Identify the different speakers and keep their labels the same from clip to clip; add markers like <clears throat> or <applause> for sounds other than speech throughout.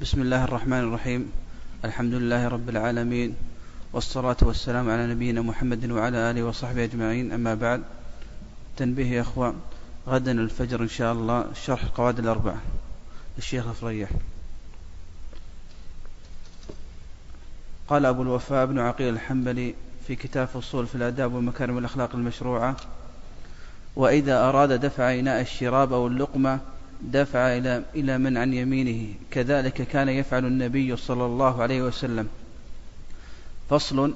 Speaker 1: بسم الله الرحمن الرحيم. الحمد لله رب العالمين والصلاة والسلام على نبينا محمد وعلى آله وصحبه أجمعين. أما بعد تنبيه يا أخوان غدا الفجر إن شاء الله شرح القواعد الأربعة. الشيخ الفريح. قال أبو الوفاء بن عقيل الحنبلي في كتاب فصول في الآداب ومكارم الأخلاق المشروعة وإذا أراد دفع إناء الشراب أو اللقمة دفع إلى إلى من عن يمينه. كذلك كان يفعل النبي صلى الله عليه وسلم. فصل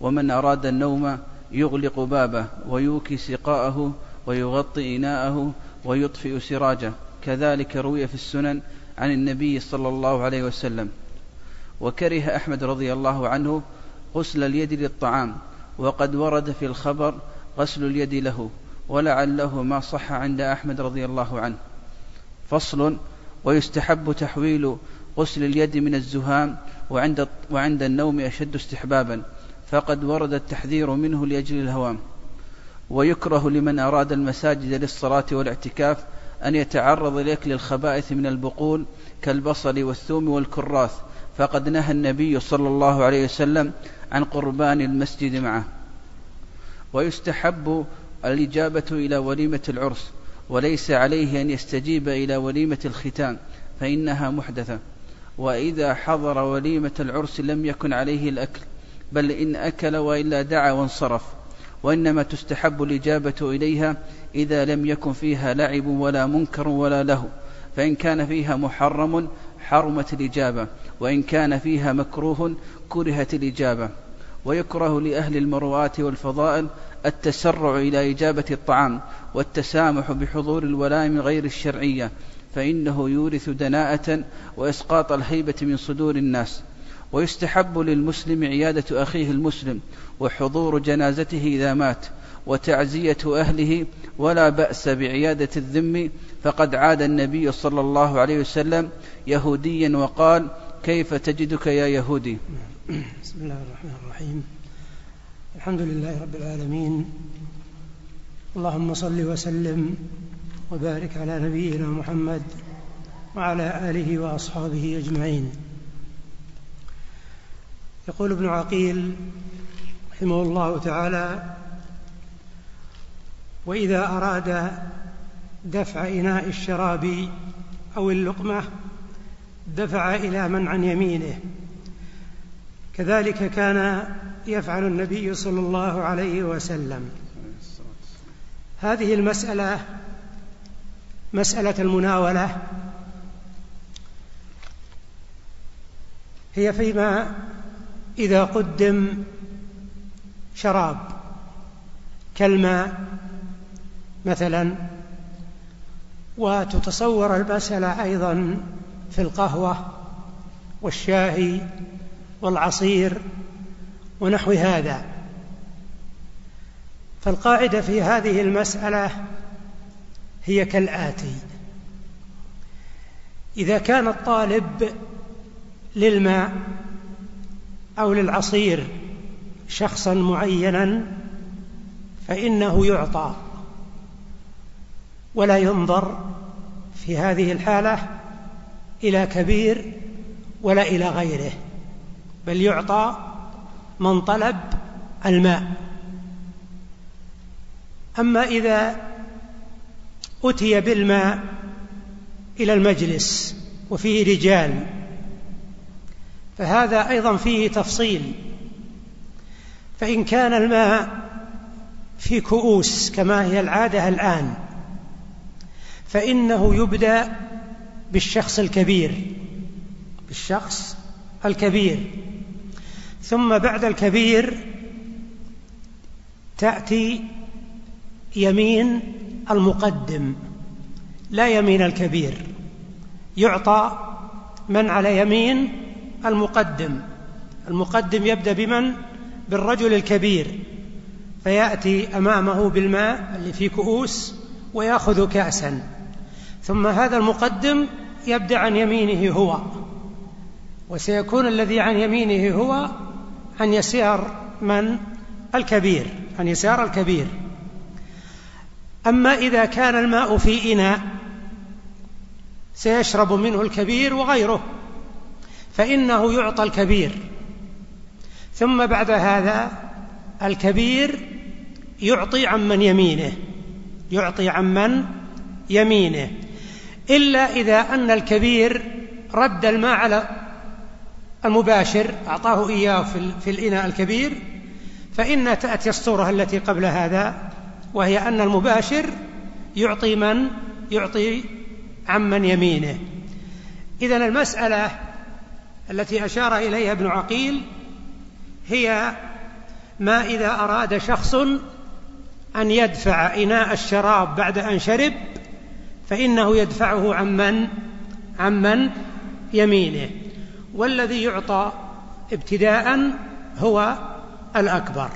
Speaker 1: ومن أراد النوم يغلق بابه ويوكي سقاءه ويغطي إناءه ويطفئ سراجه. كذلك روي في السنن عن النبي صلى الله عليه وسلم. وكره أحمد رضي الله عنه غسل اليد للطعام وقد ورد في الخبر غسل اليد له ولعله ما صح عند أحمد رضي الله عنه. فصل ويستحب تحويل غسل اليد من الزهام وعند, وعند النوم أشد استحبابا فقد ورد التحذير منه لأجل الهوام. ويكره لمن أراد المساجد للصلاة والاعتكاف أن يتعرض لأكل الخبائث من البقول كالبصل والثوم والكراث فقد نهى النبي صلى الله عليه وسلم عن قربان المسجد معه. ويستحب الإجابة إلى وليمة العرس. وليس عليه أن يستجيب إلى وليمة الختان فإنها محدثة. وإذا حضر وليمة العرس لم يكن عليه الأكل بل إن أكل وإلا دعا وانصرف. وإنما تستحب الإجابة إليها إذا لم يكن فيها لعب ولا منكر ولا له فإن كان فيها محرم حرمت الإجابة وإن كان فيها مكروه كرهت الإجابة. ويكره لأهل المروءات والفضائل التسرع إلى إجابة الطعام والتسامح بحضور الولائم غير الشرعية فإنه يورث دناءة وإسقاط الهيبة من صدور الناس. ويستحب للمسلم عيادة أخيه المسلم وحضور جنازته إذا مات وتعزية أهله ولا بأس بعيادة الذم. فقد عاد النبي صلى الله عليه وسلم يهوديا وقال كيف تجدك يا يهودي؟
Speaker 2: بسم الله الرحمن الرحيم. الحمد لله رب العالمين. اللهم صل وسلم وبارك على نبينا محمد وعلى آله وأصحابه أجمعين. يقول ابن عقيل رحمه الله تعالى وإذا أراد دفع إناء الشراب أو اللقمة دفع إلى من عن يمينه. كذلك كان يفعل النبي صلى الله عليه وسلم. هذه المسألة مسألة المناولة. هي فيما إذا قدم شراب كالماء مثلا. وتتصور المسألة أيضا في القهوة والشاي والعصير. ونحو هذا. فالقاعدة في هذه المسألة هي كالآتي. إذا كان الطالب للماء أو للعصير شخصا معينا فإنه يعطى ولا ينظر في هذه الحالة إلى كبير ولا إلى غيره بل يعطى من طلب الماء. أما إذا اتي بالماء إلى المجلس وفيه رجال فهذا أيضا فيه تفصيل. فإن كان الماء في كؤوس كما هي العادة الآن فإنه يبدأ بالشخص الكبير بالشخص الكبير. ثم بعد الكبير تأتي يمين المقدم لا يمين الكبير يعطى من على يمين المقدم. المقدم يبدأ بمن؟ بالرجل الكبير. فيأتي أمامه بالماء اللي في كؤوس ويأخذ كأسا. ثم هذا المقدم يبدأ عن يمينه هو. وسيكون الذي عن يمينه هو عن يسار من؟ الكبير عن يسار الكبير. أما إذا كان الماء في إناء سيشرب منه الكبير وغيره فإنه يعطى الكبير. ثم بعد هذا الكبير يعطي عمن يمينه يعطي عمن يمينه. إلا إذا أن الكبير رد الماء على المباشر أعطاه إياه في الإناء الكبير فإن تأتي الصورة التي قبل هذا وهي أن المباشر يعطي من؟ يعطي عمن يمينه. إذا المسألة التي أشار إليها ابن عقيل هي ما إذا أراد شخص أن يدفع إناء الشراب بعد أن شرب فإنه يدفعه عمن عمن يمينه. والذي يعطى ابتداء هو الأكبر.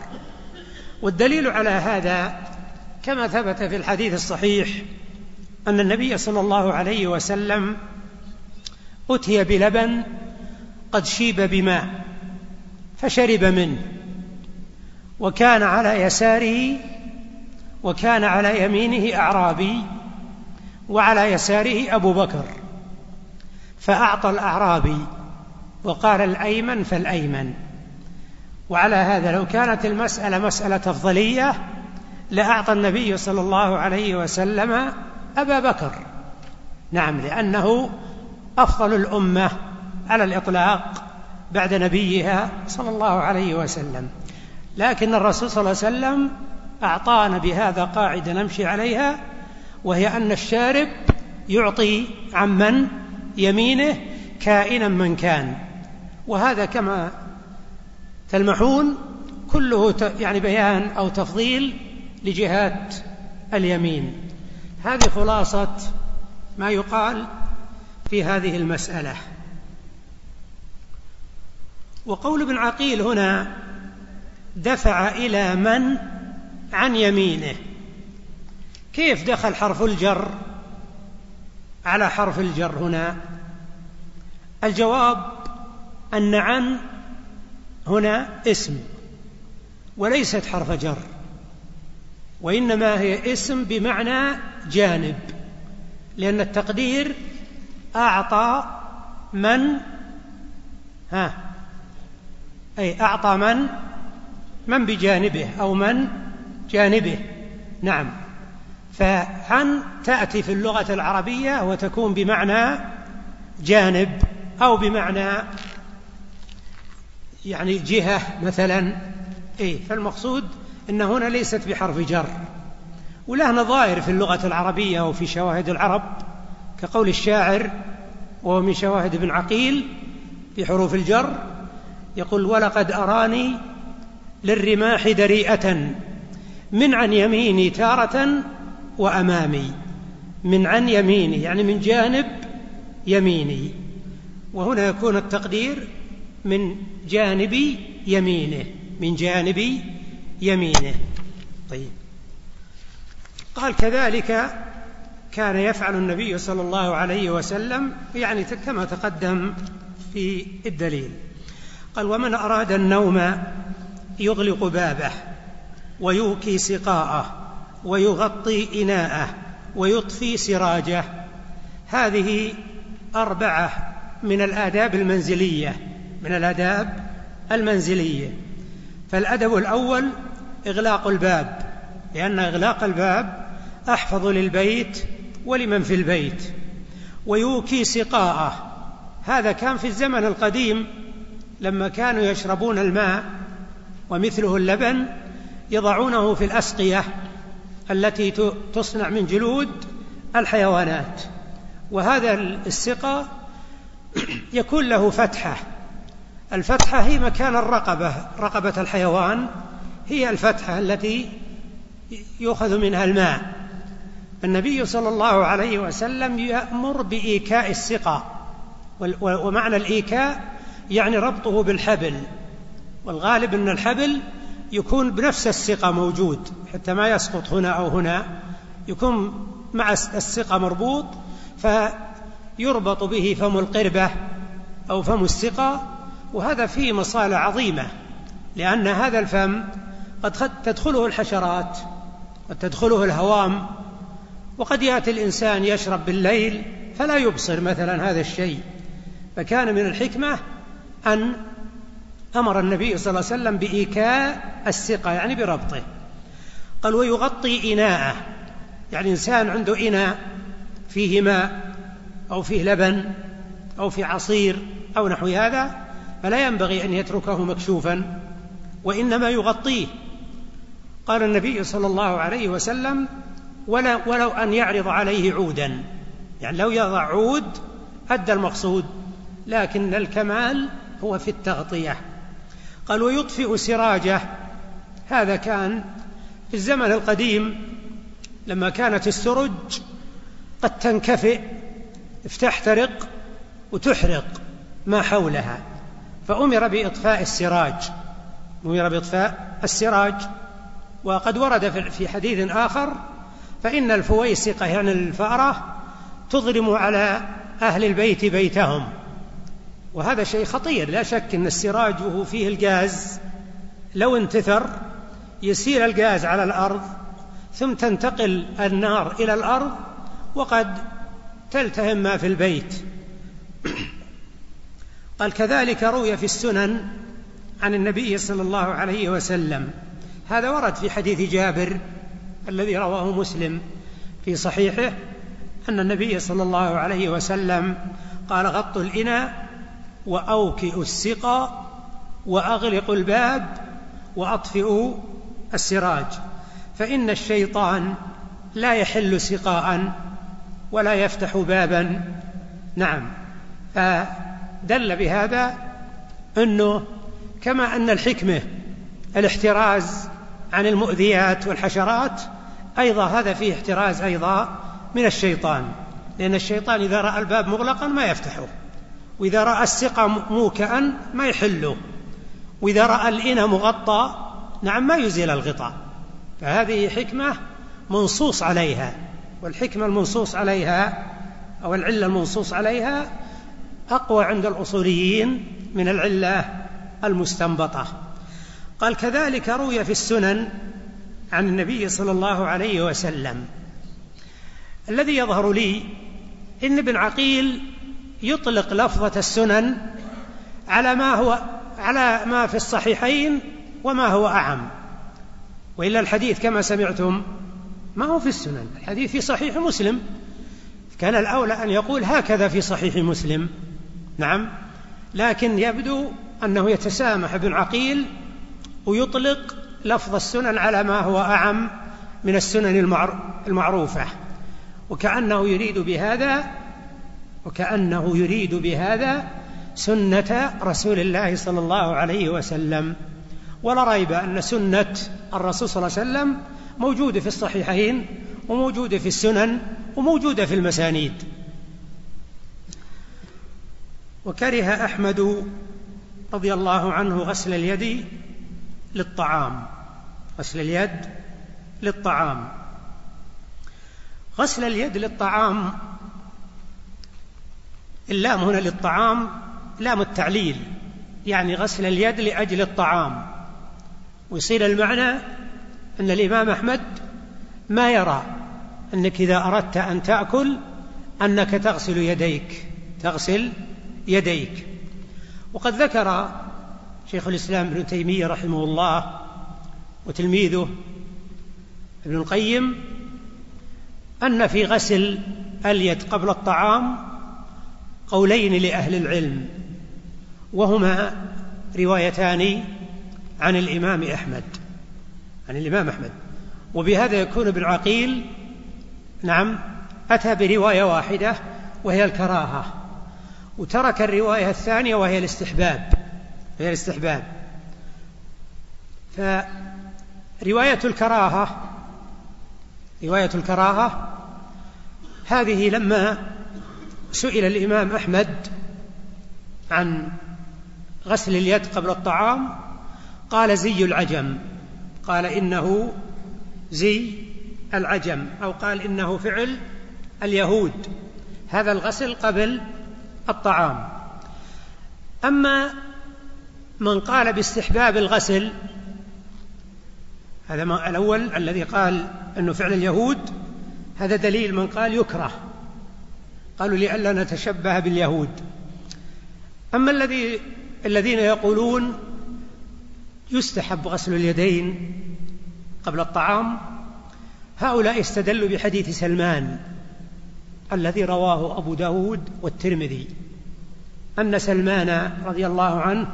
Speaker 2: والدليل على هذا كما ثبت في الحديث الصحيح أن النبي صلى الله عليه وسلم أتي بلبن قد شيب بماء فشرب منه وكان على يساره وكان على يمينه أعرابي وعلى يساره أبو بكر فأعطى الأعرابي وقال الأيمن فالأيمن. وعلى هذا لو كانت المسألة مسألة أفضلية لأعطى النبي صلى الله عليه وسلم أبا بكر. نعم لأنه أفضل الأمة على الإطلاق بعد نبيها صلى الله عليه وسلم. لكن الرسول صلى الله عليه وسلم أعطانا بهذا قاعدة نمشي عليها وهي أن الشارب يعطي عمن يمينه كائنا من كان. وهذا كما تلمحون كله يعني بيان أو تفضيل لجهات اليمين. هذه خلاصة ما يقال في هذه المسألة. وقول ابن عقيل هنا دفع إلى من؟ عن يمينه. كيف دخل حرف الجر؟ على حرف الجر هنا. الجواب أن عن هنا اسم وليست حرف جر وإنما هي اسم بمعنى جانب لأن التقدير أعطى من ها أي أعطى من من بجانبه أو من جانبه. نعم. فعن تأتي في اللغة العربية وتكون بمعنى جانب أو بمعنى يعني جهة مثلا إيه فالمقصود أن هنا ليست بحرف جر. وله نظائر في اللغة العربية وفي شواهد العرب كقول الشاعر وهو من شواهد ابن عقيل في حروف الجر يقول ولقد أراني للرماح دريئة من عن يميني تارة وأمامي من عن يميني يعني من جانب يميني. وهنا يكون التقدير من جانب يمينه من جانب يمينه. طيب. قال كذلك كان يفعل النبي صلى الله عليه وسلم يعني كما تقدم في الدليل. قال ومن أراد النوم يغلق بابه ويوكي سقاءه ويغطي إناءه ويطفي سراجه. هذه أربعة من الآداب المنزلية من الآداب المنزلية. فالأدب الأول إغلاق الباب لأن إغلاق الباب أحفظ للبيت ولمن في البيت ويوكي سقاءه. هذا كان في الزمن القديم لما كانوا يشربون الماء ومثله اللبن يضعونه في الأسقية التي تصنع من جلود الحيوانات. وهذا السقا يكون له فتحة الفتحة هي مكان الرقبة رقبة الحيوان هي الفتحة التي يؤخذ منها الماء. النبي صلى الله عليه وسلم يأمر بإيكاء السقا ومعنى الإيكاء يعني ربطه بالحبل. والغالب أن الحبل يكون بنفس السقة موجود حتى ما يسقط هنا أو هنا يكون مع السقة مربوط فيربط به فم القربة أو فم السقة وهذا فيه مصالح عظيمة لأن هذا الفم قد تدخله الحشرات قد تدخله الهوام وقد يأتي الإنسان يشرب بالليل فلا يبصر مثلا هذا الشيء. فكان من الحكمة أن أمر النبي صلى الله عليه وسلم بإيكاء السقة يعني بربطه. قال ويغطي إناءه. يعني إنسان عنده إناء فيه ماء أو فيه لبن أو فيه عصير أو نحو هذا فلا ينبغي أن يتركه مكشوفا وإنما يغطيه. قال النبي صلى الله عليه وسلم ولا ولو أن يعرض عليه عودا. يعني لو يضع عود أدى المقصود لكن الكمال هو في التغطية. قال ويطفئ سراجه. هذا كان في الزمن القديم لما كانت السرج قد تنكفئ تحترق وتحرق ما حولها. فأمر بإطفاء السراج. أمر بإطفاء السراج. وقد ورد في حديث آخر فإن الفويسقة يعني الفأرة تظلم على أهل البيت بيتهم. وهذا شيء خطير. لا شك أن السراج وهو فيه الغاز. لو انتثر يسيل الغاز على الأرض ثم تنتقل النار إلى الأرض وقد تلتهم ما في البيت. قال كذلك روي في السنن عن النبي صلى الله عليه وسلم. هذا ورد في حديث جابر الذي رواه مسلم في صحيحه أن النبي صلى الله عليه وسلم قال غطوا الإناء وأوكئوا السقا وأغلقوا الباب وأطفئوا السراج. فإن الشيطان لا يحل سقاء ولا يفتح بابا. نعم. فدل بهذا أنه كما أن الحكمة الاحتراز عن المؤذيات والحشرات أيضا هذا فيه احتراز أيضا من الشيطان لأن الشيطان إذا رأى الباب مغلقا ما يفتحه وإذا رأى السقى موكئا ما يحله وإذا رأى الإنى مغطى نعم ما يزيل الغطاء. فهذه حكمة منصوص عليها والحكمة المنصوص عليها أو العلة المنصوص عليها أقوى عند الأصوليين من العلة المستنبطة. قال كذلك روي في السنن عن النبي صلى الله عليه وسلم. الذي يظهر لي إن ابن عقيل يطلق لفظة السنن على ما هو على ما في الصحيحين وما هو أعم. وإلا الحديث كما سمعتم ما هو في السنن الحديث في صحيح مسلم. كان الأولى أن يقول هكذا في صحيح مسلم. نعم. لكن يبدو أنه يتسامح ابن عقيل ويطلق لفظ السنن على ما هو أعم من السنن المعروفة. وكأنه يريد بهذا وكأنه يريد بهذا سنة رسول الله صلى الله عليه وسلم. ولا ريب أن سنة الرسول صلى الله عليه وسلم موجودة في الصحيحين وموجودة في السنن وموجودة في المسانيد. وكره أحمد رضي الله عنه غسل اليد للطعام. غسل اليد للطعام. غسل اليد للطعام اللام هنا للطعام لام التعليل يعني غسل اليد لأجل الطعام. ويصير المعنى أن الإمام أحمد ما يرى أنك إذا أردت أن تأكل أنك تغسل يديك تغسل يديك. وقد ذكر شيخ الإسلام ابن تيمية رحمه الله وتلميذه ابن القيم أن في غسل اليد قبل الطعام قولين لأهل العلم وهما روايتان عن الإمام أحمد عن الإمام أحمد. وبهذا يكون ابن عقيل نعم أتى برواية واحدة وهي الكراهة. وترك الرواية الثانية وهي الاستحباب هي الاستحباب. فرواية الكراهة رواية الكراهة هذه لما سئل الإمام أحمد عن غسل اليد قبل الطعام قال زي العجم قال إنه زي العجم أو قال إنه فعل اليهود. هذا الغسل قبل الطعام. أما من قال باستحباب الغسل هذا الأول الذي قال أنه فعل اليهود هذا دليل من قال يكره. قالوا لئلا نتشبه باليهود. أما الذي الذين يقولون يستحب غسل اليدين قبل الطعام هؤلاء استدلوا بحديث سلمان. الذي رواه أبو داود والترمذي. أن سلمان رضي الله عنه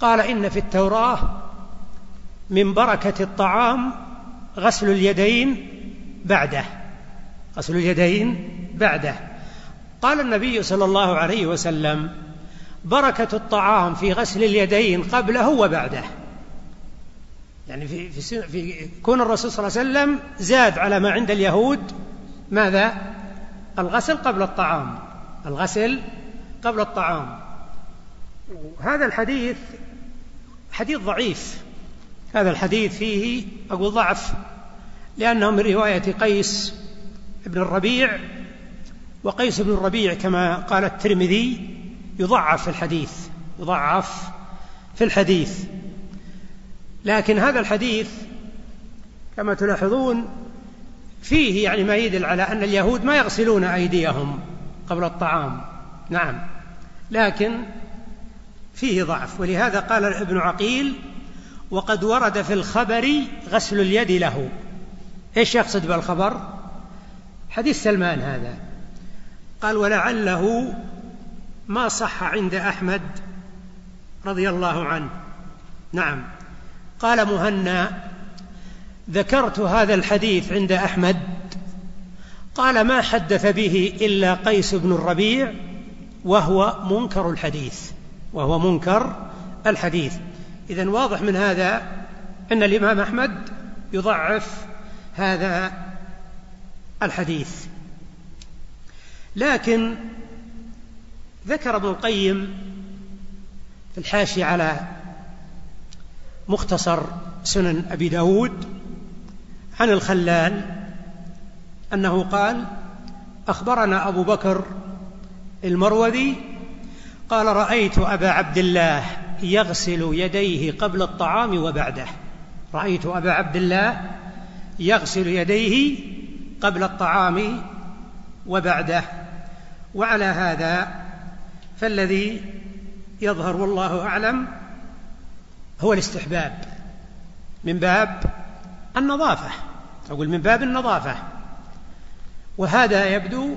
Speaker 2: قال إن في التوراة من بركة الطعام غسل اليدين بعده. غسل اليدين بعده. قال النبي صلى الله عليه وسلم بركة الطعام في غسل اليدين قبله وبعده. يعني في في في كون الرسول صلى الله عليه وسلم زاد على ما عند اليهود ماذا؟ الغسل قبل الطعام. الغسل قبل الطعام. هذا الحديث حديث ضعيف. هذا الحديث فيه أقول ضعف لأنه من رواية قيس بن الربيع وقيس بن الربيع كما قال الترمذي يضعف في الحديث يضعف في الحديث. لكن هذا الحديث كما تلاحظون فيه يعني ما يدل على أن اليهود ما يغسلون أيديهم قبل الطعام. نعم. لكن فيه ضعف. ولهذا قال ابن عقيل وقد ورد في الخبر غسل اليد له. إيش يقصد بالخبر؟ حديث سلمان هذا. قال ولعله ما صح عند أحمد رضي الله عنه. نعم. قال مهنا ذكرت هذا الحديث عند أحمد قال ما حدث به إلا قيس بن الربيع وهو منكر الحديث وهو منكر الحديث. اذا واضح من هذا أن الإمام أحمد يضعف هذا الحديث. لكن ذكر ابن القيم في الحاشية على مختصر سنن أبي داود عن الخلال أنه قال أخبرنا أبو بكر المروذي قال رأيت أبا عبد الله يغسل يديه قبل الطعام وبعده. رأيت أبا عبد الله يغسل يديه قبل الطعام وبعده. وعلى هذا فالذي يظهر والله أعلم هو الاستحباب من باب النظافة. أقول من باب النظافة. وهذا يبدو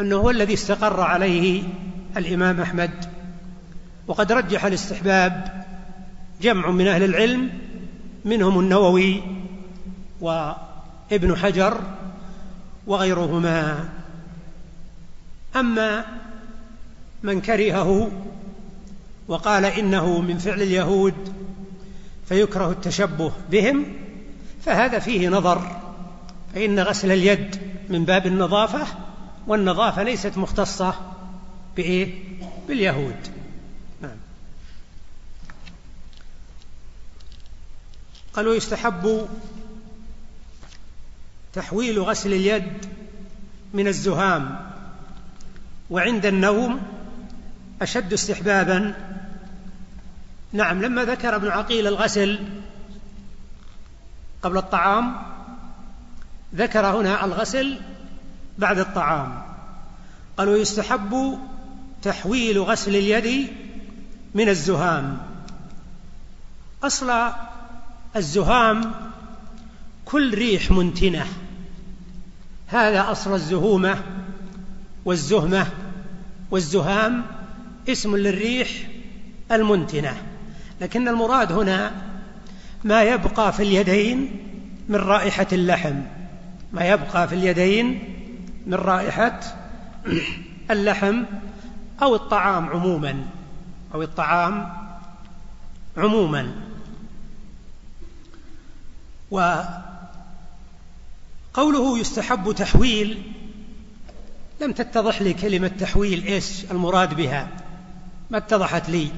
Speaker 2: أنه هو الذي استقر عليه الإمام أحمد. وقد رجح الاستحباب جمع من أهل العلم منهم النووي وابن حجر وغيرهما. أما من كرهه وقال إنه من فعل اليهود فيكره التشبه بهم فهذا فيه نظر فإن غسل اليد من باب النظافة والنظافة ليست مختصة بإيه؟ باليهود. نعم. قالوا يستحب تحويل غسل اليد من الزهام وعند النوم أشد استحبابا. نعم لما ذكر ابن عقيل الغسل قبل الطعام ذكر هنا الغسل بعد الطعام. قالوا يستحب تحويل غسل اليد من الزهام. أصل الزهام كل ريح منتنة. هذا أصل الزهومة والزهمة والزهام اسم للريح المنتنة. لكن المراد هنا ما يبقى في اليدين من رائحة اللحم. ما يبقى في اليدين من رائحة اللحم أو الطعام عموما. أو الطعام عموما. وقوله يستحب تحويل لم تتضح لي كلمة تحويل إيش المراد بها. ما اتضحت لي.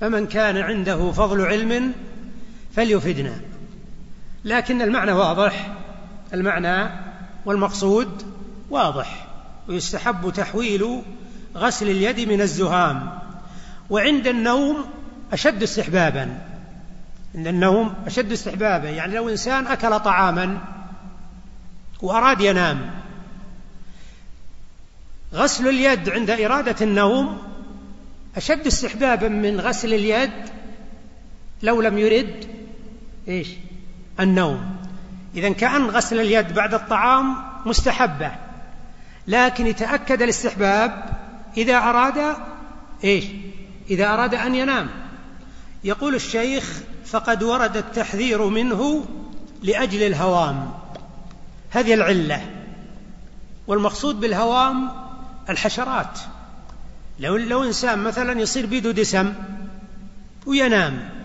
Speaker 2: فمن كان عنده فضل علم فليفدنا لكن المعنى واضح. المعنى والمقصود واضح. ويستحب تحويل غسل اليد من الزهام. وعند النوم أشد استحبابا. عند النوم أشد استحبابا. يعني لو إنسان أكل طعاما وأراد ينام. غسل اليد عند إرادة النوم أشد استحبابا من غسل اليد لو لم يرد إيش؟ النوم. إذا كأن غسل اليد بعد الطعام مستحبة. لكن يتأكد الاستحباب إذا أراد إيش؟ إذا أراد أن ينام. يقول الشيخ فقد ورد التحذير منه لأجل الهوام. هذه العلة. والمقصود بالهوام الحشرات. لو لو إنسان مثلا يصير بيده دسم وينام.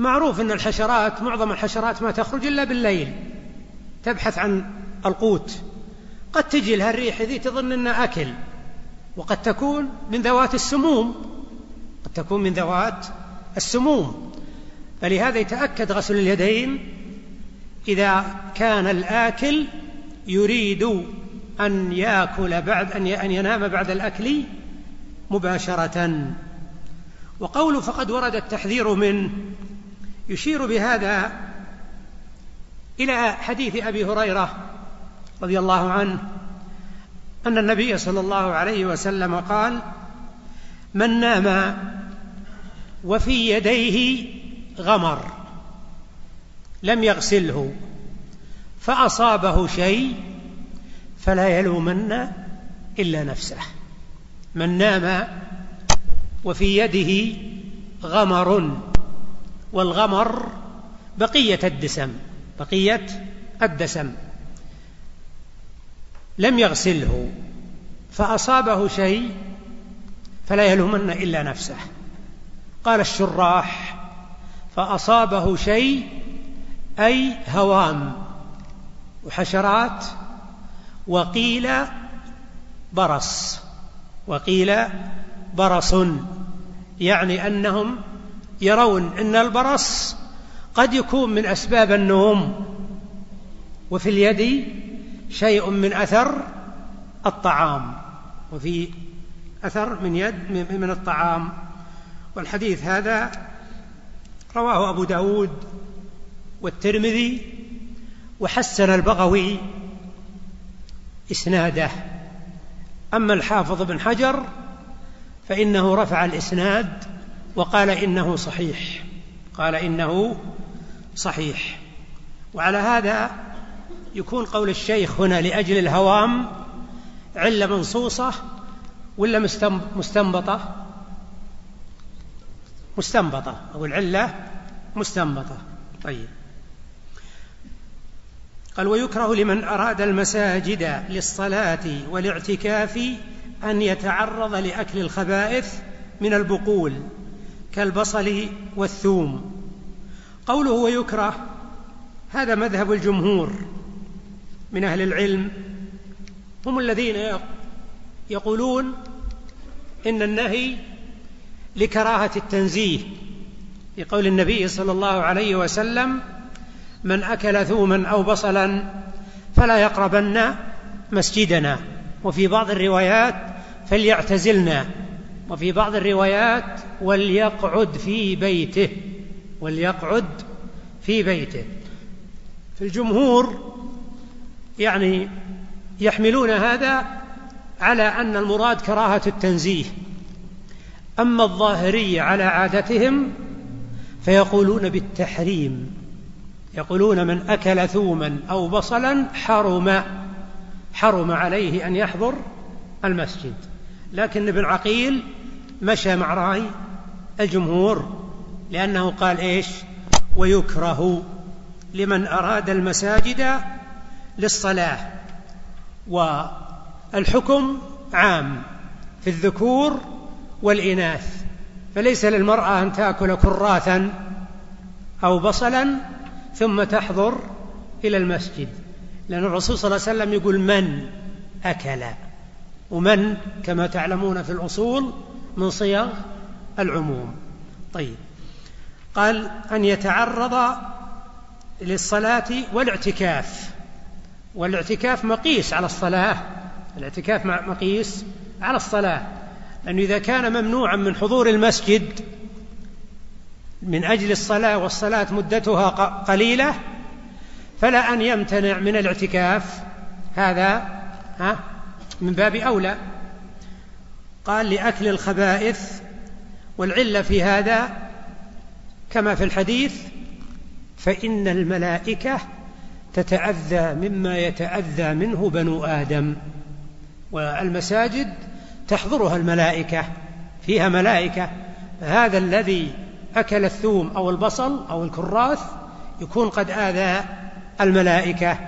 Speaker 2: معروف أن الحشرات معظم الحشرات ما تخرج إلا بالليل تبحث عن القوت. قد تجي لها الريح ذي تظن أنها أكل وقد تكون من ذوات السموم قد تكون من ذوات السموم. فلهذا يتأكد غسل اليدين إذا كان الآكل يريد أن يأكل بعد أن ينام بعد الأكل مباشرة. وقول فقد ورد التحذير منه يشير بهذا إلى حديث أبي هريرة رضي الله عنه أن النبي صلى الله عليه وسلم قال من نام وفي يديه غمر لم يغسله فأصابه شيء فلا يلومن إلا نفسه. من نام وفي يده غمر والغمر بقية الدسم بقية الدسم. لم يغسله فأصابه شيء فلا يلومن إلا نفسه. قال الشراح فأصابه شيء أي هوام وحشرات وقيل برص وقيل برص يعني أنهم يرون أن البرص قد يكون من أسباب النوم وفي اليد شيء من أثر الطعام وفي أثر من يد من الطعام. والحديث هذا رواه أبو داود والترمذي وحسن البغوي إسناده. أما الحافظ بن حجر فإنه رفع الإسناد وقال إنه صحيح. قال إنه صحيح. وعلى هذا يكون قول الشيخ هنا لأجل الهوام علة منصوصة ولا مستنبطة؟ مستنبطة. أو العلة مستنبطة. طيب. قال ويكره لمن أراد المساجد للصلاة والاعتكاف أن يتعرض لأكل الخبائث من البقول. كالبصل والثوم. قوله ويكره هذا مذهب الجمهور من أهل العلم. هم الذين يقولون إن النهي لكراهة التنزيه في قول النبي صلى الله عليه وسلم من أكل ثوما أو بصلا فلا يقربن مسجدنا. وفي بعض الروايات فليعتزلنا. وفي بعض الروايات وليقعد في بيته وليقعد في بيته. في الجمهور يعني يحملون هذا على أن المراد كراهة التنزيه. أما الظاهرية على عادتهم فيقولون بالتحريم يقولون من أكل ثوما أو بصلا حرم حرم عليه أن يحضر المسجد. لكن ابن عقيل مشى مع رأي الجمهور لأنه قال إيش؟ ويكره لمن أراد المساجد للصلاة. والحكم عام في الذكور والإناث. فليس للمرأة أن تأكل كراثا أو بصلا ثم تحضر إلى المسجد. لأن الرسول صلى الله عليه وسلم يقول من أكل؟ ومن كما تعلمون في الأصول من صيغ العموم. طيب. قال أن يتعرض للصلاة والاعتكاف. والاعتكاف مقيس على الصلاة. الاعتكاف مقيس على الصلاة. لأنه إذا كان ممنوعا من حضور المسجد من أجل الصلاة والصلاة مدتها قليلة فلا أن يمتنع من الاعتكاف. هذا ها من باب أولى. قال لأكل الخبائث والعلة في هذا كما في الحديث فإن الملائكة تتأذى مما يتأذى منه بنو آدم والمساجد تحضرها الملائكة فيها ملائكة. هذا الذي أكل الثوم أو البصل أو الكراث يكون قد آذى الملائكة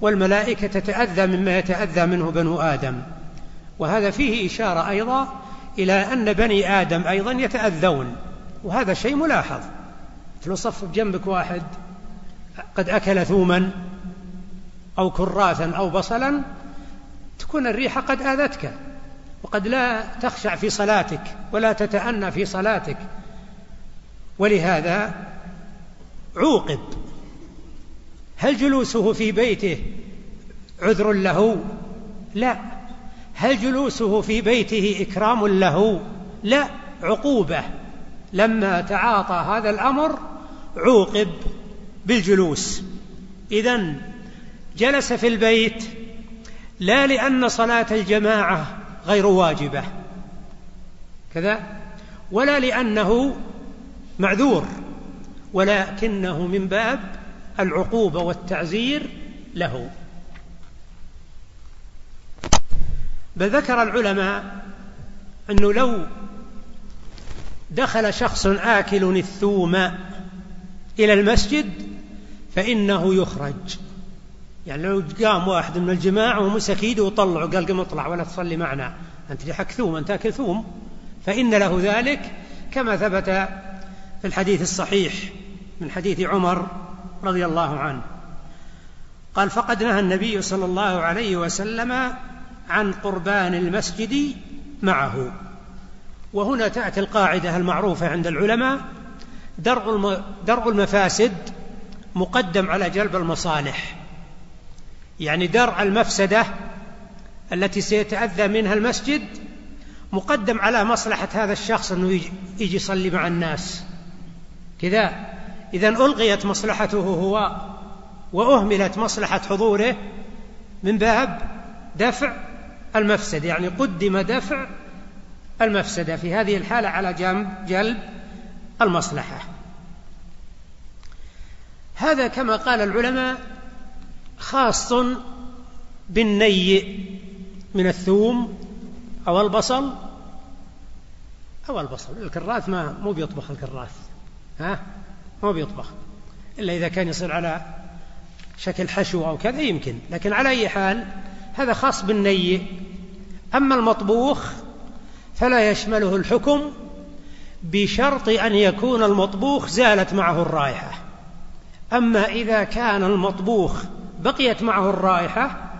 Speaker 2: والملائكة تتأذى مما يتأذى منه بنو آدم. وهذا فيه إشارة أيضا إلى أن بني آدم أيضا يتأذون وهذا شيء ملاحظ. لو صف بجنبك واحد قد أكل ثوما أو كراثا أو بصلا تكون الريحة قد آذتك وقد لا تخشع في صلاتك ولا تتأنى في صلاتك. ولهذا عوقب. هل جلوسه في بيته عذر له؟ لا. هل جلوسه في بيته إكرام له؟ لا عقوبة. لما تعاطى هذا الأمر عوقب بالجلوس. إذا جلس في البيت لا لأن صلاة الجماعة غير واجبة. كذا. ولا لأنه معذور ولكنه من باب العقوبة والتعزير له. بل ذكر العلماء أنه لو دخل شخص آكل الثوم إلى المسجد فإنه يخرج. يعني لو قام واحد من الجماعة ومسك إيده وطلعه قال قم اطلع ولا تصلي معنا. أنت لحق ثوم أنت تاكل ثوم. فإن له ذلك كما ثبت في الحديث الصحيح من حديث عمر رضي الله عنه. قال فقد نهى النبي صلى الله عليه وسلم عن قربان المسجد معه. وهنا تأتي القاعدة المعروفة عند العلماء. درء المفاسد مقدم على جلب المصالح. يعني درء المفسدة التي سيتأذى منها المسجد مقدم على مصلحة هذا الشخص أنه يجي يصلي مع الناس. كذا. إذا ألغيت مصلحته هو وأهملت مصلحة حضوره من باب دفع المفسد يعني قدم دفع المفسدة في هذه الحالة على جنب جلب المصلحة. هذا كما قال العلماء خاص بالنيء من الثوم أو البصل أو البصل. الكراث ما مو بيطبخ الكراث ها؟ مو بيطبخ. إلا إذا كان يصير على شكل حشو أو كذا يمكن لكن على أي حال هذا خاص بالنيء أما المطبوخ فلا يشمله الحكم بشرط أن يكون المطبوخ زالت معه الرائحة. أما إذا كان المطبوخ بقيت معه الرائحة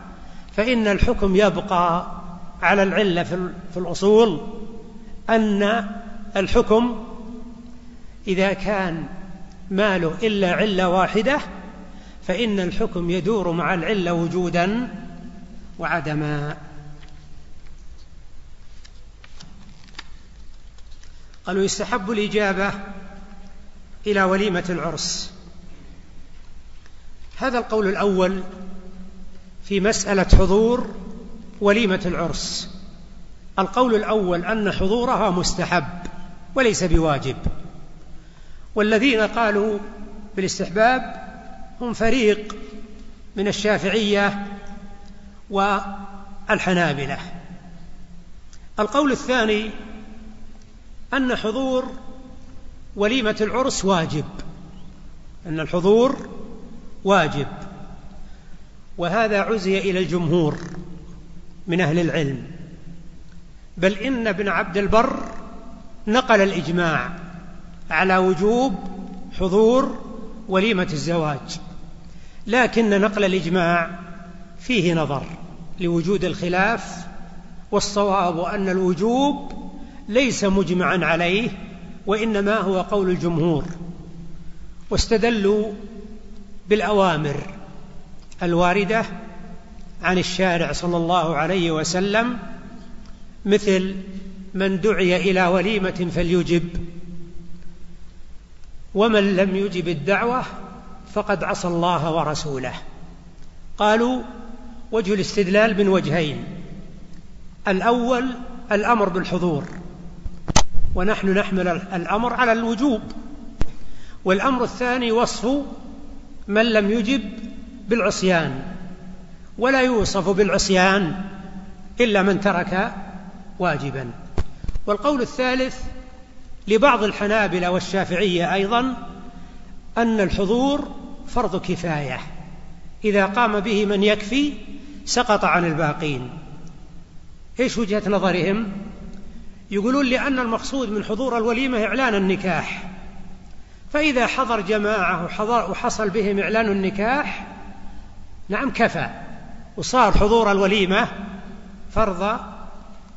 Speaker 2: فإن الحكم يبقى على العلة في الأصول أن الحكم إذا كان ماله إلا علة واحدة فإن الحكم يدور مع العلة وجودا وعدما. قالوا يستحب الإجابة إلى وليمة العرس. هذا القول الأول في مسألة حضور وليمة العرس. القول الأول أن حضورها مستحب وليس بواجب. والذين قالوا بالاستحباب هم فريق من الشافعية والحنابلة. القول الثاني أن حضور وليمة العرس واجب. أن الحضور واجب. وهذا عزي إلى الجمهور من أهل العلم. بل إن ابن عبد البر نقل الإجماع على وجوب حضور وليمة الزواج. لكن نقل الإجماع فيه نظر لوجود الخلاف والصواب أن الوجوب ليس مجمعا عليه وإنما هو قول الجمهور. واستدلوا بالأوامر الواردة عن الشارع صلى الله عليه وسلم مثل من دعي إلى وليمة فليجب ومن لم يجب الدعوة فقد عصى الله ورسوله. قالوا وجه الاستدلال من وجهين الأول الأمر بالحضور ونحن نحمل الأمر على الوجوب. والأمر الثاني وصف من لم يجب بالعصيان ولا يوصف بالعصيان إلا من ترك واجبا. والقول الثالث لبعض الحنابلة والشافعية أيضا أن الحضور فرض كفاية. إذا قام به من يكفي سقط عن الباقين. إيش وجهة نظرهم؟ يقولون لأن المقصود من حضور الوليمة إعلان النكاح. فإذا حضر جماعة وحضر وحصل بهم إعلان النكاح نعم كفى. وصار حضور الوليمة فرض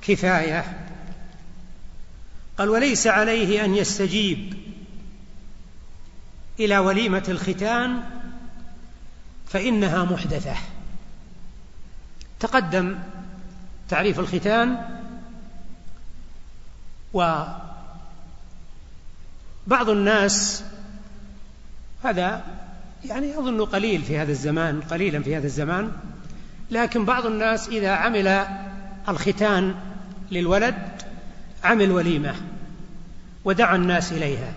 Speaker 2: كفاية. قال وليس عليه أن يستجيب إلى وليمة الختان فإنها محدثة. تقدم تعريف الختان وبعض الناس هذا يعني أظن قليل في هذا الزمان قليلا في هذا الزمان لكن بعض الناس إذا عمل الختان للولد عمل وليمة ودعا الناس إليها.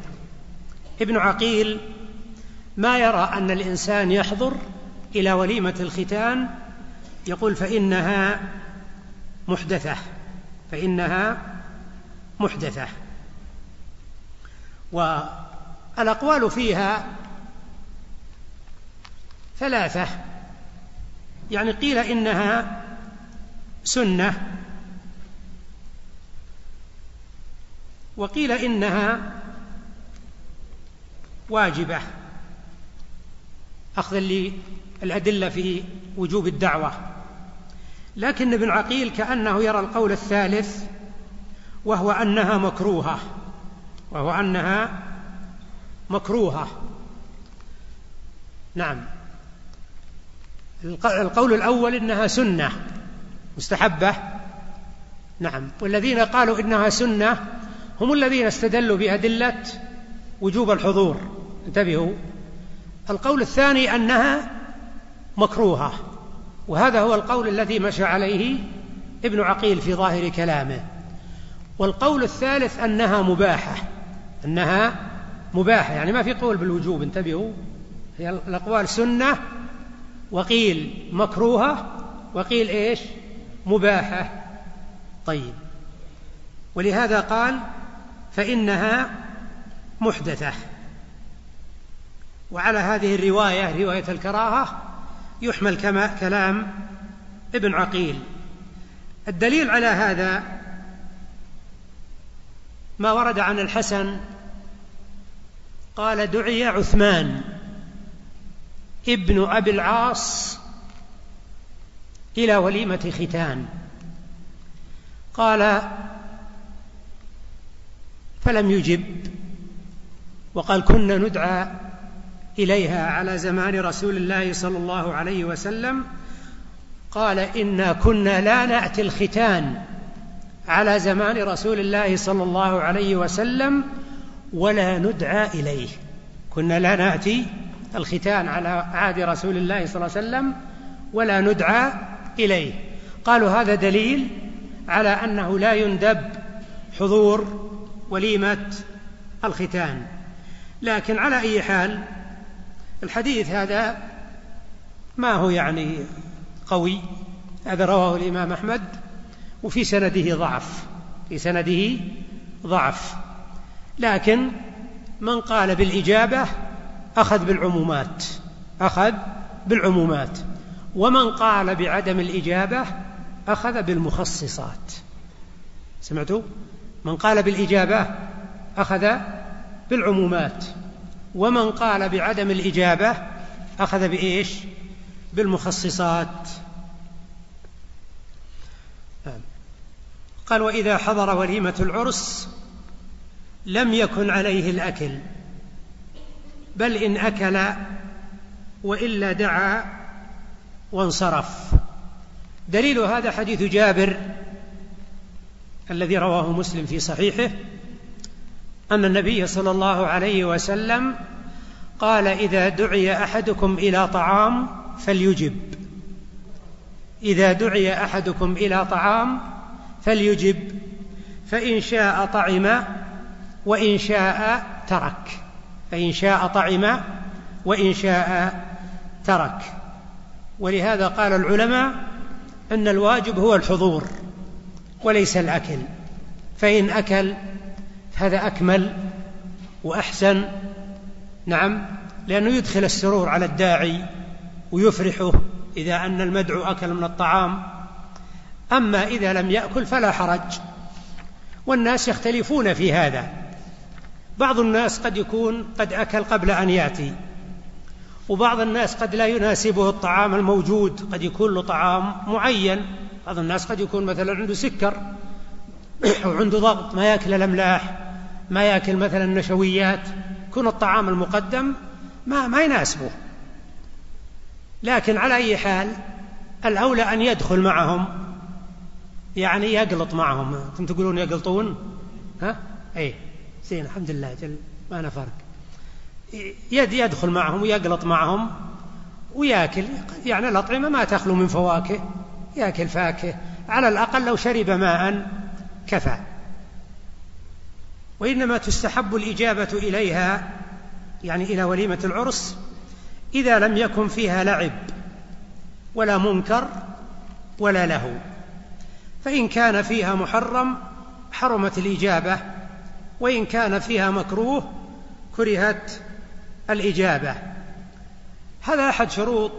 Speaker 2: ابن عقيل ما يرى أن الإنسان يحضر إلى وليمة الختان يقول فإنها محدثة فإنها محدثة. والأقوال فيها ثلاثة. يعني قيل إنها سنة وقيل إنها واجبة. أخذا للأدلة في وجوب الدعوة. لكن ابن عقيل كأنه يرى القول الثالث وهو أنها مكروهة. وهو أنها مكروهة. نعم. القول الأول إنها سنة. مستحبة؟ نعم. والذين قالوا إنها سنة هم الذين استدلوا بأدلة وجوب الحضور. انتبهوا. القول الثاني أنها مكروهة. وهذا هو القول الذي مشى عليه ابن عقيل في ظاهر كلامه. والقول الثالث أنها مباحة أنها مباحة يعني ما في قول بالوجوب انتبهوا. هي الأقوال سنة وقيل مكروهة وقيل إيش؟ مباحة. طيب. ولهذا قال فإنها محدثة. وعلى هذه الرواية رواية الكراهة يحمل كما كلام ابن عقيل. الدليل على هذا ما ورد عن الحسن قال دعي عثمان ابن أبي العاص إلى وليمة ختان. قال فلم يجب وقال كنا ندعى إليها على زمان رسول الله صلى الله عليه وسلم. قال إنا كنا لا نأتي الختان. على زمان رسول الله صلى الله عليه وسلم ولا ندعى إليه. كنا لا نأتي الختان على عهد رسول الله صلى الله عليه وسلم ولا ندعى إليه. قالوا هذا دليل على أنه لا يندب حضور وليمة الختان. لكن على أي حال الحديث هذا ما هو يعني قوي؟ هذا رواه الإمام أحمد. وفي سنده ضعف في سنده ضعف. لكن من قال بالإجابة أخذ بالعمومات أخذ بالعمومات. ومن قال بعدم الإجابة أخذ بالمخصصات. سمعتوا؟ من قال بالإجابة أخذ بالعمومات. ومن قال بعدم الإجابة أخذ بإيش؟ بالمخصصات. قال وإذا حضر وليمة العرس لم يكن عليه الأكل بل إن أكل وإلا دعا وانصرف. دليل هذا حديث جابر الذي رواه مسلم في صحيحه أن النبي صلى الله عليه وسلم قال إذا دعي أحدكم إلى طعام فليجب. إذا دعي أحدكم إلى طعام فليجب فإن شاء طعم وإن شاء ترك. فإن شاء طعم وإن شاء ترك. ولهذا قال العلماء أن الواجب هو الحضور وليس الأكل. فإن أكل هذا أكمل وأحسن. نعم لأنه يدخل السرور على الداعي ويفرحه إذا أن المدعو أكل من الطعام. أما إذا لم يأكل فلا حرج. والناس يختلفون في هذا. بعض الناس قد يكون قد أكل قبل أن يأتي وبعض الناس قد لا يناسبه الطعام الموجود قد يكون له طعام معين. بعض الناس قد يكون مثلا عنده سكر <clears throat> أو عنده ضغط ما يأكل الأملاح ما يأكل مثلا النشويات. يكون الطعام المقدم ما ما يناسبه. لكن على أي حال الأولى أن يدخل معهم. يعني يقلط معهم. أنتم تقولون يقلطون؟ ها؟ أي زين الحمد لله. جل ما أنا فرق يد يدخل معهم ويقلط معهم وياكل. يعني الأطعمة ما تخلو من فواكه. ياكل فاكهة. على الأقل لو شرب ماء كفى. وإنما تستحب الإجابة إليها يعني إلى وليمة العرس إذا لم يكن فيها لعب ولا منكر ولا لهو. فإن كان فيها محرم حرمت الإجابة وإن كان فيها مكروه كرهت الإجابة. هذا أحد شروط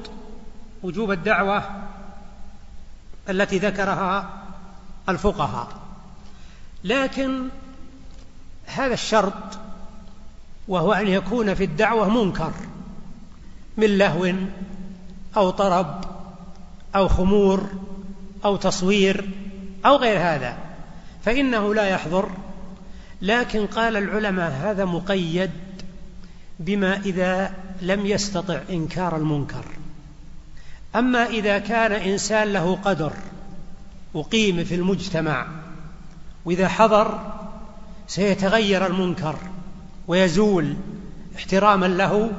Speaker 2: وجوب الدعوة التي ذكرها الفقهاء. لكن هذا الشرط وهو أن يكون في الدعوة منكر من لهو أو طرب أو خمور أو تصوير أو غير هذا فإنه لا يحضر. لكن قال العلماء هذا مقيد بما إذا لم يستطع إنكار المنكر. أما إذا كان إنسان له قدر وقيمة في المجتمع وإذا حضر سيتغير المنكر ويزول احتراما له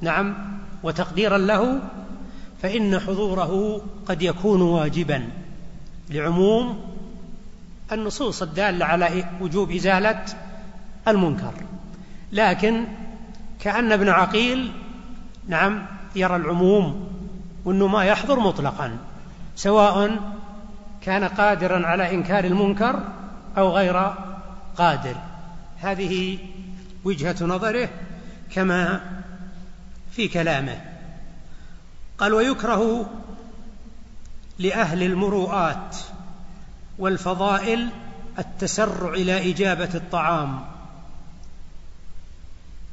Speaker 2: نعم وتقديرا له فإن حضوره قد يكون واجبا. لعموم النصوص الدالة على وجوب إزالة المنكر. لكن كأن ابن عقيل نعم يرى العموم وأنه ما يحضر مطلقا سواء كان قادرا على إنكار المنكر أو غير قادر. هذه وجهة نظره كما في كلامه. قال ويكره لأهل المروءات والفضائل التسرع إلى إجابة الطعام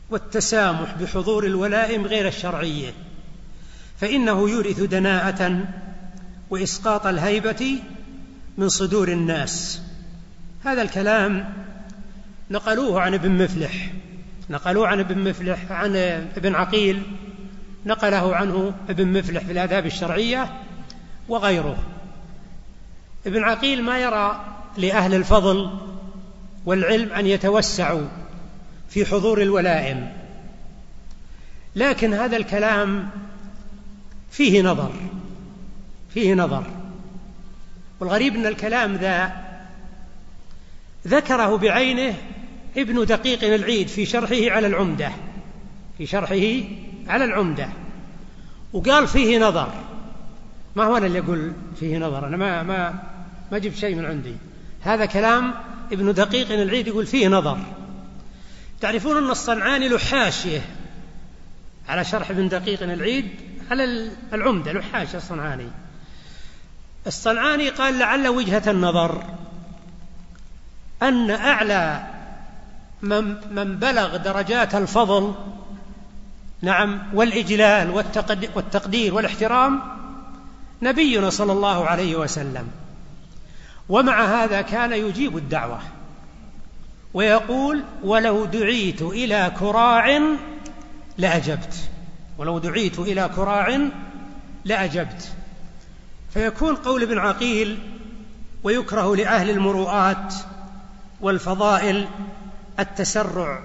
Speaker 2: والتسامح بحضور الولائم غير الشرعية فإنه يورث دناءة وإسقاط الهيبة من صدور الناس. هذا الكلام نقلوه عن ابن مفلح نقلوه عن ابن مفلح عن ابن عقيل نقله عنه ابن مفلح في الآداب الشرعية وغيره. ابن عقيل ما يرى لأهل الفضل والعلم أن يتوسعوا في حضور الولائم لكن هذا الكلام فيه نظر فيه نظر. والغريب أن الكلام ذا ذكره بعينه ابن دقيق العيد في شرحه على العمدة في شرحه على العمدة وقال فيه نظر. ما هو أنا اللي أقول فيه نظر؟ أنا ما ما ما جبت شيء من عندي. هذا كلام ابن دقيق العيد يقول فيه نظر. تعرفون أن الصنعاني له حاشية على شرح ابن دقيق العيد؟ على العمدة له حاشية الصنعاني. الصنعاني قال لعل وجهة النظر أن أعلى من, من بلغ درجات الفضل نعم والإجلال والتقدير والإحترام نبينا صلى الله عليه وسلم. ومع هذا كان يجيب الدعوة. ويقول ولو دعيت إلى كراع لأجبت. ولو دعيت إلى كراع لأجبت. فيكون قول ابن عقيل ويكره لأهل المروءات والفضائل التسرع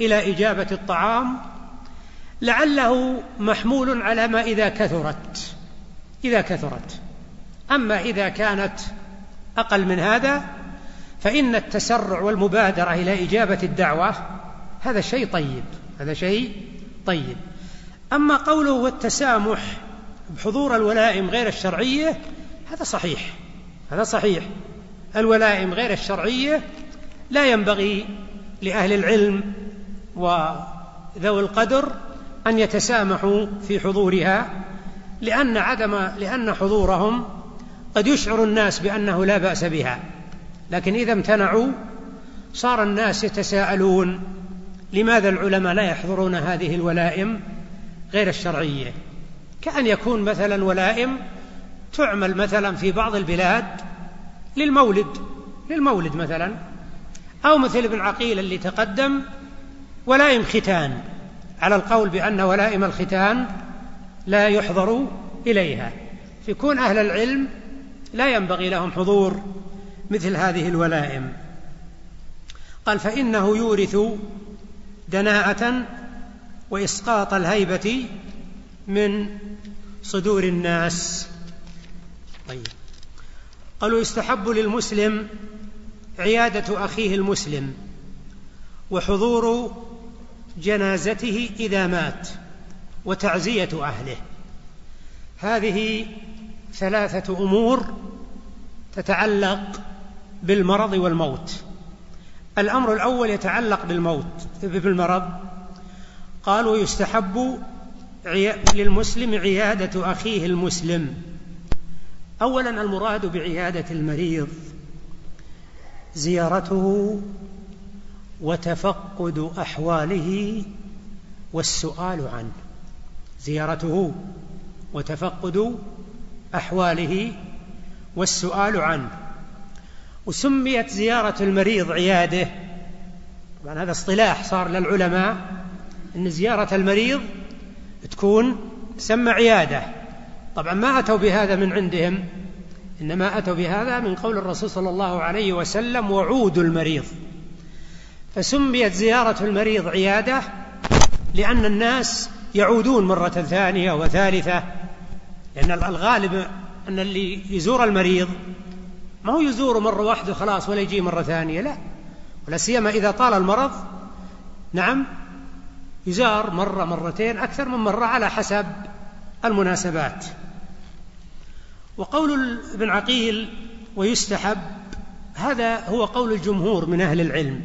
Speaker 2: إلى إجابة الطعام لعله محمول على ما إذا كثرت. إذا كثرت. أما إذا كانت أقل من هذا فإن التسرع والمبادرة إلى إجابة الدعوة هذا شيء طيب هذا شيء طيب. أما قوله والتسامح بحضور الولائم غير الشرعية هذا صحيح هذا صحيح. الولائم غير الشرعية لا ينبغي لأهل العلم وذوي القدر أن يتسامحوا في حضورها لأن عدم لأن حضورهم قد يشعر الناس بأنه لا بأس بها. لكن إذا امتنعوا صار الناس يتساءلون لماذا العلماء لا يحضرون هذه الولائم غير الشرعية؟ كأن يكون مثلا ولائم تعمل مثلا في بعض البلاد للمولد للمولد مثلا أو مثل ابن عقيل اللي تقدم ولائم ختان. على القول بأن ولائم الختان لا يحضر إليها. فيكون أهل العلم لا ينبغي لهم حضور مثل هذه الولائم. قال فإنه يورث دناءة وإسقاط الهيبة من صدور الناس. طيب. قالوا يستحب للمسلم عيادة أخيه المسلم وحضور جنازته إذا مات. وتعزية أهله. هذه ثلاثة أمور تتعلق بالمرض والموت. الأمر الأول يتعلق بالموت بالمرض. قالوا يستحب للمسلم عيادة أخيه المسلم. أولا المراد بعيادة المريض. زيارته وتفقد أحواله والسؤال عنه. زيارته وتفقد أحواله والسؤال عنه. وسميت زيارة المريض عيادة. طبعا هذا اصطلاح صار للعلماء أن زيارة المريض تكون سمى عيادة. طبعا ما أتوا بهذا من عندهم إنما أتوا بهذا من قول الرسول صلى الله عليه وسلم وعود المريض. فسميت زيارة المريض عيادة لأن الناس يعودون مرة ثانية وثالثة لأن الغالب أن اللي يزور المريض ما هو يزوره مرة واحدة خلاص ولا يجي مرة ثانية لا ولا سيما إذا طال المرض نعم يزار مرة مرتين أكثر من مرة على حسب المناسبات. وقول ابن عقيل ويستحب هذا هو قول الجمهور من أهل العلم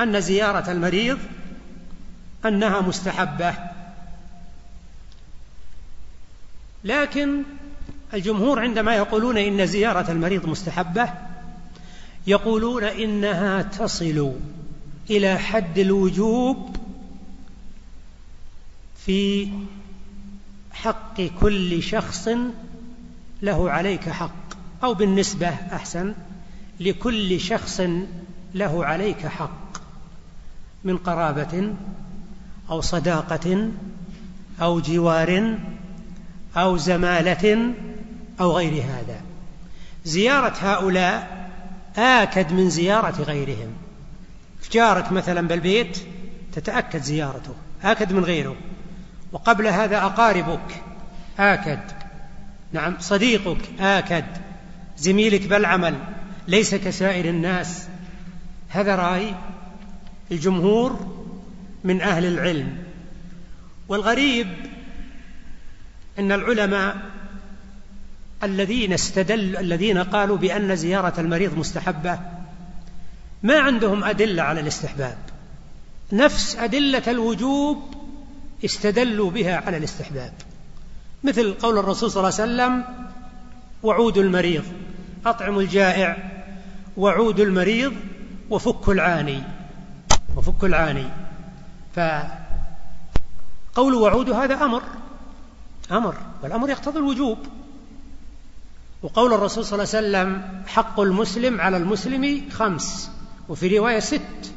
Speaker 2: أن زيارة المريض أنها مستحبة. لكن الجمهور عندما يقولون إن زيارة المريض مستحبة يقولون إنها تصل إلى حد الوجوب في حق كل شخص له عليك حق أو بالنسبة أحسن لكل شخص له عليك حق من قرابة أو صداقة أو جوار أو زمالة أو غير هذا. زيارة هؤلاء آكد من زيارة غيرهم. جارك مثلا بالبيت تتأكد زيارته آكد من غيره. وقبل هذا أقاربك آكد. نعم صديقك آكد. زميلك بالعمل ليس كسائر الناس. هذا رأي الجمهور من أهل العلم. والغريب أن العلماء الذين استدل الذين قالوا بأن زيارة المريض مستحبة ما عندهم أدلة على الاستحباب. نفس أدلة الوجوب استدلوا بها على الاستحباب. مثل قول الرسول صلى الله عليه وسلم وعود المريض أطعم الجائع وعود المريض وفك العاني. وفك العاني. فقول وعود هذا أمر أمر والأمر يقتضي الوجوب. وقول الرسول صلى الله عليه وسلم حق المسلم على المسلم خمس وفي رواية ست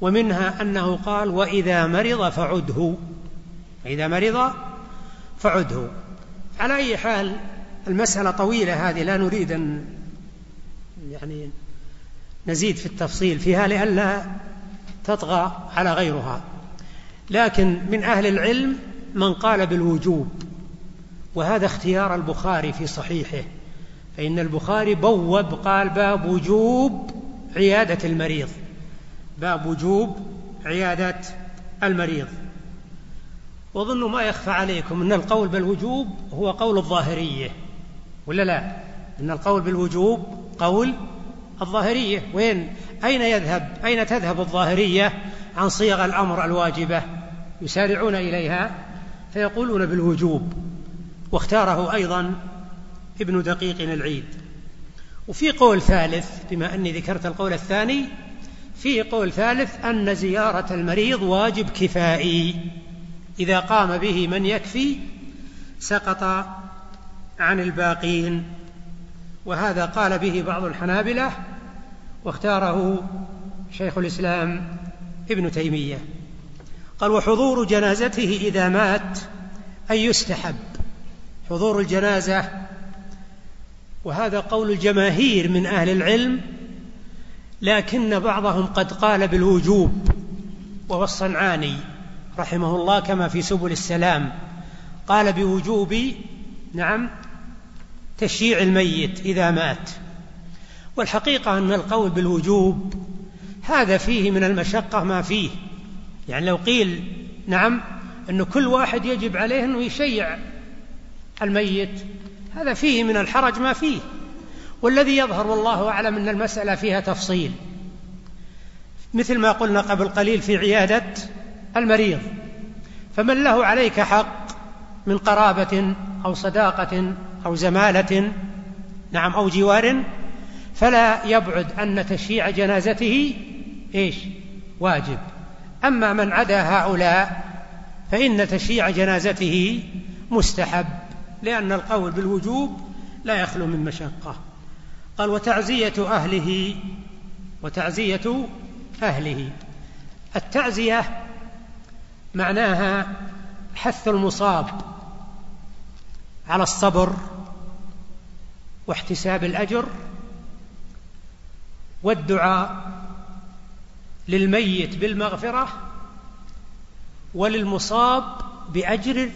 Speaker 2: ومنها أنه قال وإذا مرض فعده إذا مرض فعده. على أي حال المسألة طويلة هذه لا نريد أن يعني نزيد في التفصيل فيها لئلا تطغى على غيرها. لكن من أهل العلم من قال بالوجوب وهذا اختيار البخاري في صحيحه فإن البخاري بوب قال باب وجوب عيادة المريض باب وجوب عيادة المريض. وظن ما يخفى عليكم أن القول بالوجوب هو قول الظاهرية ولا لا؟ أن القول بالوجوب قول الظاهرية. وين؟ أين يذهب؟ أين تذهب الظاهرية؟ عن صيغ الأمر الواجبة يسارعون إليها فيقولون بالوجوب واختاره أيضا ابن دقيق العيد. وفي قول ثالث بما أني ذكرت القول الثاني في قول ثالث أن زيارة المريض واجب كفائي. إذا قام به من يكفي سقط عن الباقين. وهذا قال به بعض الحنابلة واختاره شيخ الإسلام ابن تيمية. قال وحضور جنازته إذا مات أي يستحب. حضور الجنازة وهذا قول الجماهير من أهل العلم لكن بعضهم قد قال بالوجوب وهو الصنعاني رحمه الله كما في سبل السلام. قال بوجوب نعم تشييع الميت إذا مات. والحقيقة أن القول بالوجوب هذا فيه من المشقة ما فيه. يعني لو قيل نعم أن كل واحد يجب عليه أنه يشيع الميت هذا فيه من الحرج ما فيه. والذي يظهر والله أعلم أن المسألة فيها تفصيل. مثل ما قلنا قبل قليل في عيادة المريض. فمن له عليك حق من قرابة أو صداقة أو زمالة نعم أو جوار فلا يبعد أن تشييع جنازته إيش؟ واجب. أما من عدا هؤلاء فإن تشييع جنازته مستحب لأن القول بالوجوب لا يخلو من مشقة. قال وتعزية أهله وتعزية أهله. التعزية معناها حث المصاب على الصبر واحتساب الأجر والدعاء للميت بالمغفرة وللمصاب بأجر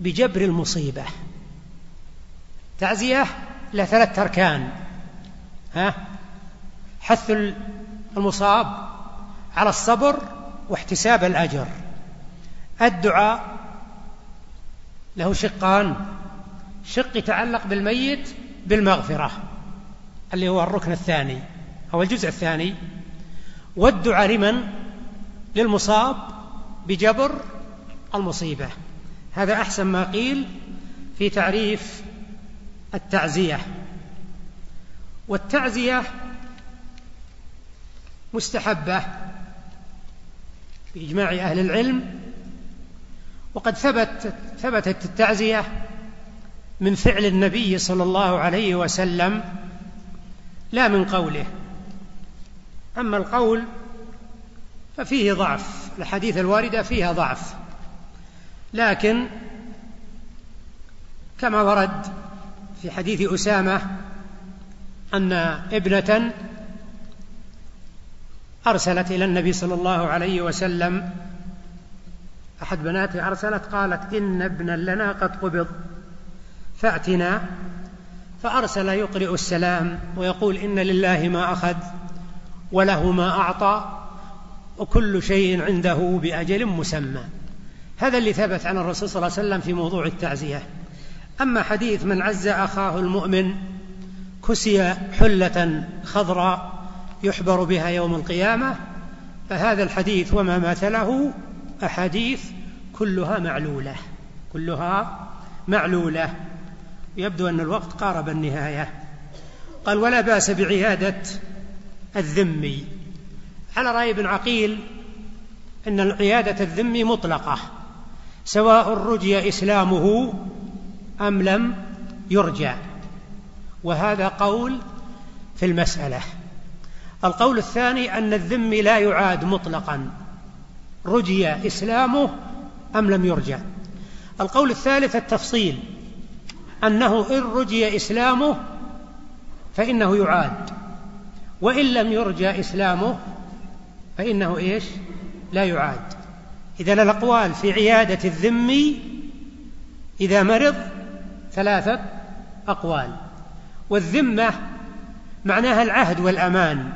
Speaker 2: بجبر المصيبة. تعزية له ثلاثة أركان. ها؟ حث المصاب على الصبر واحتساب الأجر. الدعاء له شقان. شق يتعلق بالميت بالمغفرة اللي هو الركن الثاني أو الجزء الثاني. والدعاء لمن؟ للمصاب بجبر المصيبة. هذا أحسن ما قيل في تعريف التعزية. والتعزية مستحبة بإجماع أهل العلم وقد ثبت ثبتت التعزية من فعل النبي صلى الله عليه وسلم لا من قوله. أما القول ففيه ضعف الحديث الواردة فيها ضعف. لكن كما ورد في حديث أسامة أن ابنة أرسلت إلى النبي صلى الله عليه وسلم أحد بناته أرسلت قالت إن ابنا لنا قد قبض فأتنا فأرسل يقرئ السلام ويقول إن لله ما أخذ. وله ما أعطى وكل شيء عنده بأجل مسمى. هذا اللي ثبت عن الرسول صلى الله عليه وسلم في موضوع التعزية. أما حديث من عز أخاه المؤمن كسي حلة خضراء يحبر بها يوم القيامة فهذا الحديث وما مثله أحاديث كلها معلولة كلها معلولة. يبدو أن الوقت قارب النهاية. قال ولا بأس بعيادة الذمي. على رأي ابن عقيل أن عيادة الذمي مطلقة سواء رجي إسلامه أم لم يرجع. وهذا قول في المسألة. القول الثاني أن الذمي لا يعاد مطلقا رجي إسلامه أم لم يرجع. القول الثالث التفصيل أنه إن رجي إسلامه فإنه يعاد. وإن لم يرجى إسلامه فإنه إيش؟ لا يعاد. إذا الأقوال في عيادة الذمي إذا مرض ثلاثة أقوال. والذمة معناها العهد والأمان.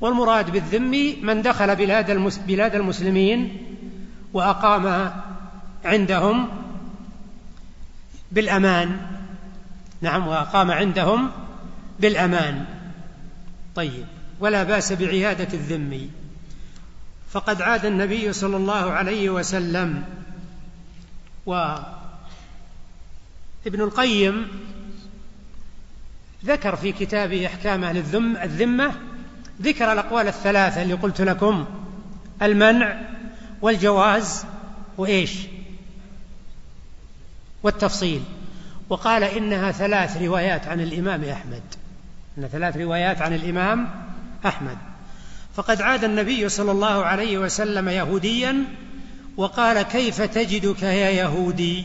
Speaker 2: والمراد بالذمي من دخل بلاد بلاد المسلمين وأقام عندهم بالأمان. نعم وأقام عندهم بالأمان. طيب ولا بأس بعيادة الذمي فقد عاد النبي صلى الله عليه وسلم وابن القيم ذكر في كتابه أحكام أهل الذم الذمة ذكر الأقوال الثلاثة اللي قلت لكم المنع والجواز وإيش؟ والتفصيل. وقال إنها ثلاث روايات عن الإمام أحمد. إن ثلاث روايات عن الإمام أحمد. فقد عاد النبي صلى الله عليه وسلم يهوديا وقال كيف تجدك يا يهودي؟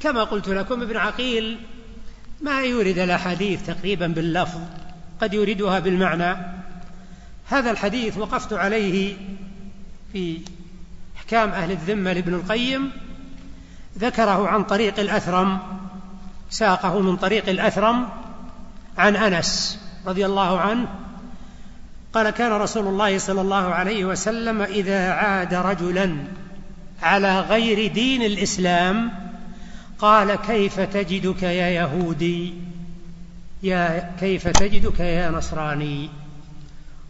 Speaker 2: كما قلت لكم ابن عقيل ما يورد الاحاديث تقريبا باللفظ قد يوردها بالمعنى. هذا الحديث وقفت عليه في إحكام أهل الذمة لابن القيم ذكره عن طريق الأثرم ساقه من طريق الأثرم عن أنس رضي الله عنه قال كان رسول الله صلى الله عليه وسلم إذا عاد رجلا على غير دين الإسلام قال كيف تجدك يا يهودي؟ يا كيف تجدك يا نصراني؟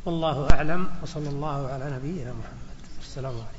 Speaker 2: والله أعلم وصلى الله على نبينا محمد. السلام عليكم.